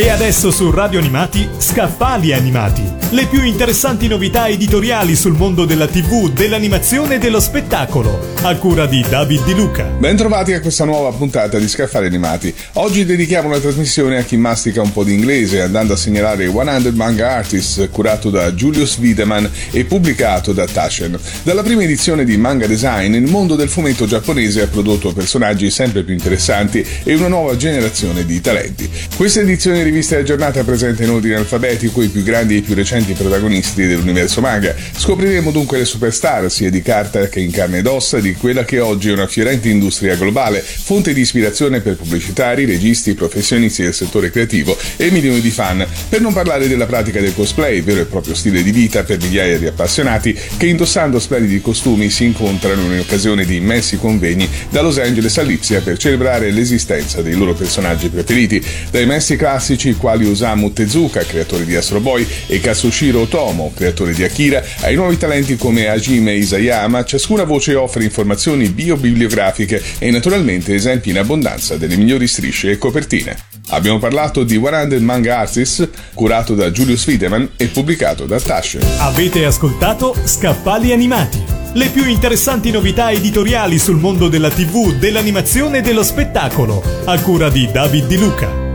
E adesso su Radio Animati, Scaffali Animati. Le più interessanti novità editoriali sul mondo della TV, dell'animazione e dello spettacolo. A cura di David Di Luca. Bentrovati a questa nuova puntata di Scaffali Animati. Oggi dedichiamo la trasmissione a chi mastica un po' di inglese andando a segnalare 100 Manga Artists curato da Julius Wiedemann e pubblicato da Taschen. Dalla prima edizione di Manga Design, il mondo del fumetto giapponese ha prodotto personaggi sempre più interessanti e una nuova generazione di talenti. Questa edizione rivista aggiornata presenta in ordine alfabetico i più grandi e i più recenti protagonisti dell'universo manga. Scopriremo dunque le superstar, sia di carta che in carne ed ossa, di quella che oggi è una fiorente industria globale, fonte di ispirazione per pubblicitari, registi, professionisti del settore creativo e milioni di fan, per non parlare della pratica del cosplay, vero e proprio stile di vita per migliaia di appassionati che indossando splendidi costumi si incontrano in occasione di immensi convegni da Los Angeles a Lipsia per celebrare l'esistenza dei loro personaggi preferiti, dai maestri classici classici quali Osamu Tezuka, creatore di Astro Boy, e Kazushiro Otomo, creatore di Akira, ai nuovi talenti come Hajime Isayama, ciascuna voce offre informazioni biobibliografiche e naturalmente esempi in abbondanza delle migliori strisce e copertine. Abbiamo parlato di 100 Manga Artists, curato da Julius Wiedemann e pubblicato da Taschen. Avete ascoltato Scaffali Animati, le più interessanti novità editoriali sul mondo della TV, dell'animazione e dello spettacolo, a cura di David Di Luca.